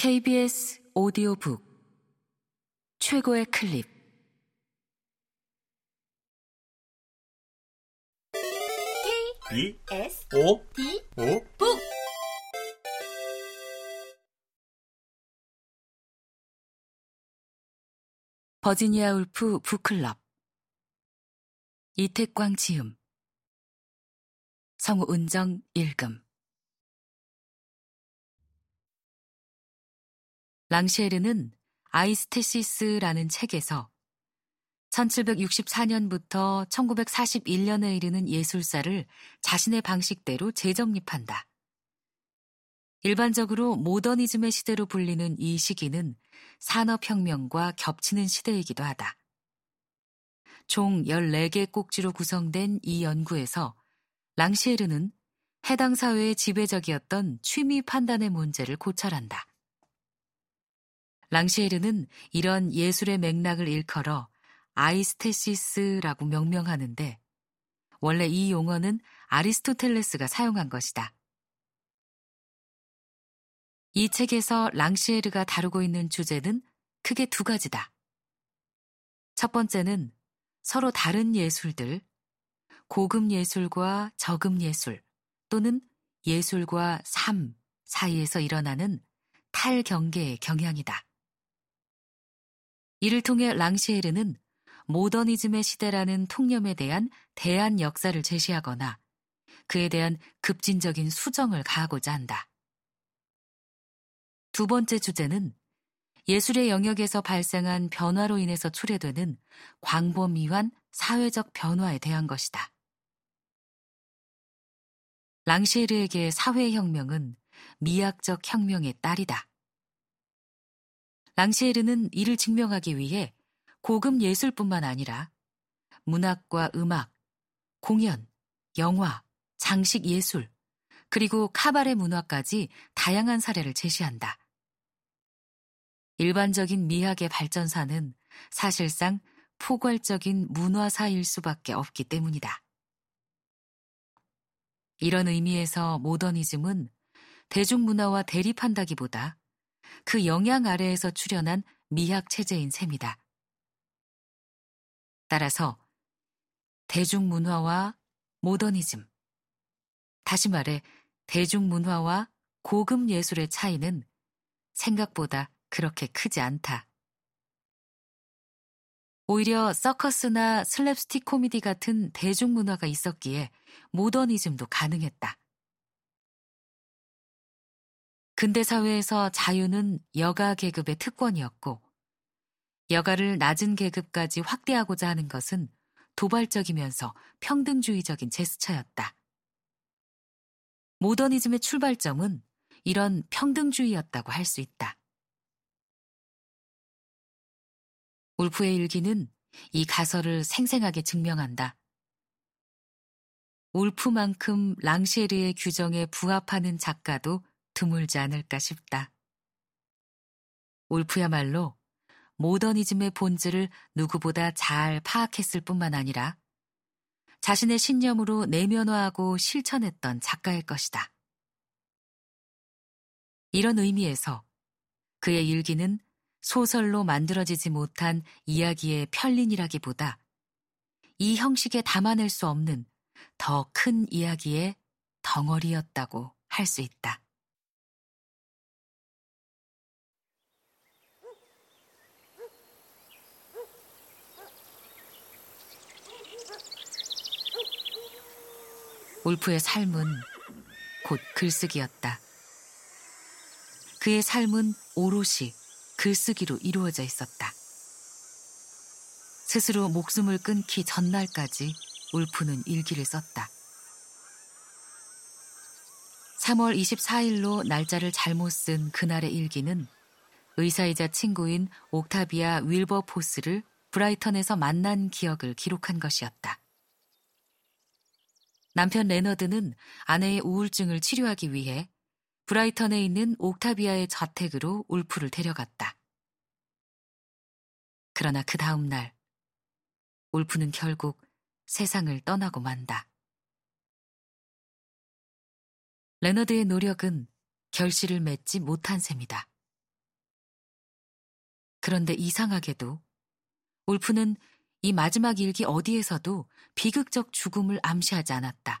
KBS 오디오북 최고의 클립. B S O D O 북. 버지니아 울프 북클럽. 이택광 지음. 성우 은정 읽음 랑시에르는 아이스테시스라는 책에서 1764년부터 1941년에 이르는 예술사를 자신의 방식대로 재정립한다. 일반적으로 모더니즘의 시대로 불리는 이 시기는 산업혁명과 겹치는 시대이기도 하다. 총 14개 꼭지로 구성된 이 연구에서 랑시에르는 해당 사회의 지배적이었던 취미 판단의 문제를 고찰한다. 랑시에르는 이런 예술의 맥락을 일컬어 아이스테시스라고 명명하는데 원래 이 용어는 아리스토텔레스가 사용한 것이다. 이 책에서 랑시에르가 다루고 있는 주제는 크게 두 가지다. 첫 번째는 서로 다른 예술들, 고급 예술과 저급 예술 또는 예술과 삶 사이에서 일어나는 탈경계의 경향이다. 이를 통해 랑시에르는 모더니즘의 시대라는 통념에 대한 대안 역사를 제시하거나 그에 대한 급진적인 수정을 가하고자 한다. 두 번째 주제는 예술의 영역에서 발생한 변화로 인해서 초래되는 광범위한 사회적 변화에 대한 것이다. 랑시에르에게 사회혁명은 미학적 혁명의 딸이다. 랑시에르는 이를 증명하기 위해 고급 예술뿐만 아니라 문학과 음악, 공연, 영화, 장식 예술, 그리고 카바레 문화까지 다양한 사례를 제시한다. 일반적인 미학의 발전사는 사실상 포괄적인 문화사일 수밖에 없기 때문이다. 이런 의미에서 모더니즘은 대중문화와 대립한다기보다 그 영향 아래에서 출현한 미학 체제인 셈이다. 따라서 대중문화와 모더니즘, 다시 말해 대중문화와 고급 예술의 차이는 생각보다 그렇게 크지 않다. 오히려 서커스나 슬랩스틱 코미디 같은 대중문화가 있었기에 모더니즘도 가능했다. 근대 사회에서 자유는 여가 계급의 특권이었고, 여가를 낮은 계급까지 확대하고자 하는 것은 도발적이면서 평등주의적인 제스처였다. 모더니즘의 출발점은 이런 평등주의였다고 할 수 있다. 울프의 일기는 이 가설을 생생하게 증명한다. 울프만큼 랑쉐르의 규정에 부합하는 작가도 드물지 않을까 싶다. 울프야말로 모더니즘의 본질을 누구보다 잘 파악했을 뿐만 아니라 자신의 신념으로 내면화하고 실천했던 작가일 것이다. 이런 의미에서 그의 일기는 소설로 만들어지지 못한 이야기의 편린이라기보다 이 형식에 담아낼 수 없는 더 큰 이야기의 덩어리였다고 할 수 있다. 울프의 삶은 곧 글쓰기였다. 그의 삶은 오롯이 글쓰기로 이루어져 있었다. 스스로 목숨을 끊기 전날까지 울프는 일기를 썼다. 3월 24일로 날짜를 잘못 쓴 그날의 일기는 의사이자 친구인 옥타비아 윌버포스를 브라이턴에서 만난 기억을 기록한 것이었다. 남편 레너드는 아내의 우울증을 치료하기 위해 브라이턴에 있는 옥타비아의 저택으로 울프를 데려갔다. 그러나 그 다음 날, 울프는 결국 세상을 떠나고 만다. 레너드의 노력은 결실을 맺지 못한 셈이다. 그런데 이상하게도 울프는 이 마지막 일기 어디에서도 비극적 죽음을 암시하지 않았다.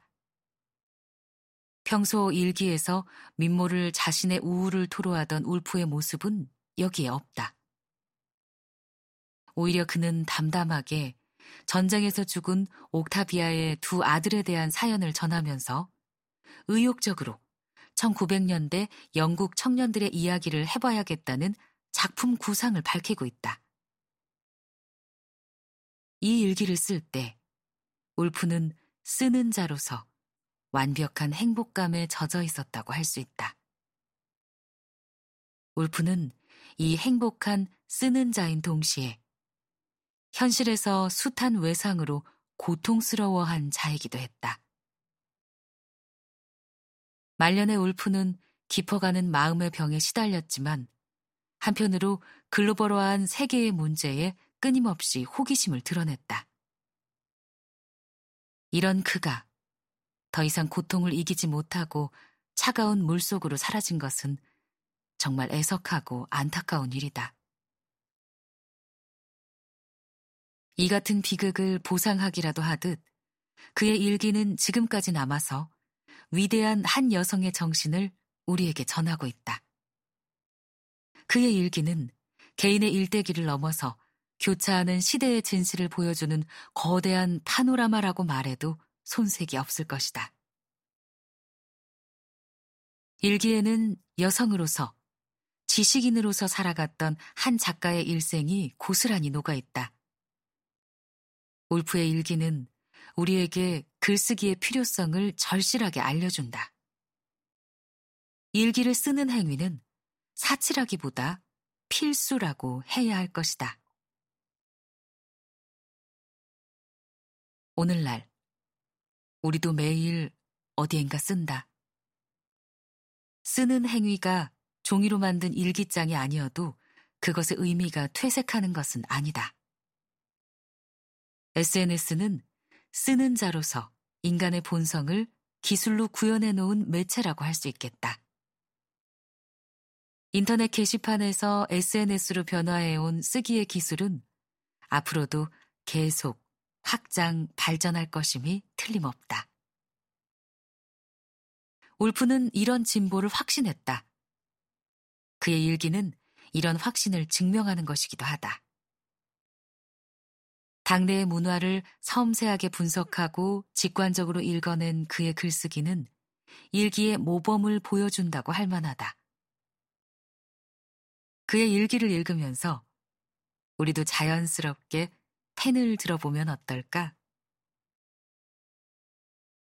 평소 일기에서 민모를 자신의 우울을 토로하던 울프의 모습은 여기에 없다. 오히려 그는 담담하게 전쟁에서 죽은 옥타비아의 두 아들에 대한 사연을 전하면서 의욕적으로 1900년대 영국 청년들의 이야기를 해봐야겠다는 작품 구상을 밝히고 있다. 이 일기를 쓸 때 울프는 쓰는 자로서 완벽한 행복감에 젖어 있었다고 할 수 있다. 울프는 이 행복한 쓰는 자인 동시에 현실에서 숱한 외상으로 고통스러워한 자이기도 했다. 말년의 울프는 깊어가는 마음의 병에 시달렸지만 한편으로 글로벌화한 세계의 문제에 끊임없이 호기심을 드러냈다. 이런 그가 더 이상 고통을 이기지 못하고 차가운 물 속으로 사라진 것은 정말 애석하고 안타까운 일이다. 이 같은 비극을 보상하기라도 하듯 그의 일기는 지금까지 남아서 위대한 한 여성의 정신을 우리에게 전하고 있다. 그의 일기는 개인의 일대기를 넘어서 교차하는 시대의 진실을 보여주는 거대한 파노라마라고 말해도 손색이 없을 것이다. 일기에는 여성으로서 지식인으로서 살아갔던 한 작가의 일생이 고스란히 녹아 있다. 울프의 일기는 우리에게 글쓰기의 필요성을 절실하게 알려준다. 일기를 쓰는 행위는 사치라기보다 필수라고 해야 할 것이다. 오늘날 우리도 매일 어디엔가 쓴다. 쓰는 행위가 종이로 만든 일기장이 아니어도 그것의 의미가 퇴색하는 것은 아니다. SNS는 쓰는 자로서 인간의 본성을 기술로 구현해 놓은 매체라고 할 수 있겠다. 인터넷 게시판에서 SNS로 변화해온 쓰기의 기술은 앞으로도 계속 확장, 발전할 것임이 틀림없다. 울프는 이런 진보를 확신했다. 그의 일기는 이런 확신을 증명하는 것이기도 하다. 당내의 문화를 섬세하게 분석하고 직관적으로 읽어낸 그의 글쓰기는 일기의 모범을 보여준다고 할 만하다. 그의 일기를 읽으면서 우리도 자연스럽게 펜을 들어보면 어떨까?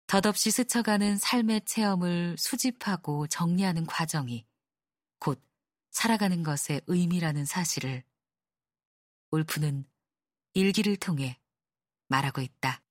덧없이 스쳐가는 삶의 체험을 수집하고 정리하는 과정이 곧 살아가는 것의 의미라는 사실을 울프는 일기를 통해 말하고 있다.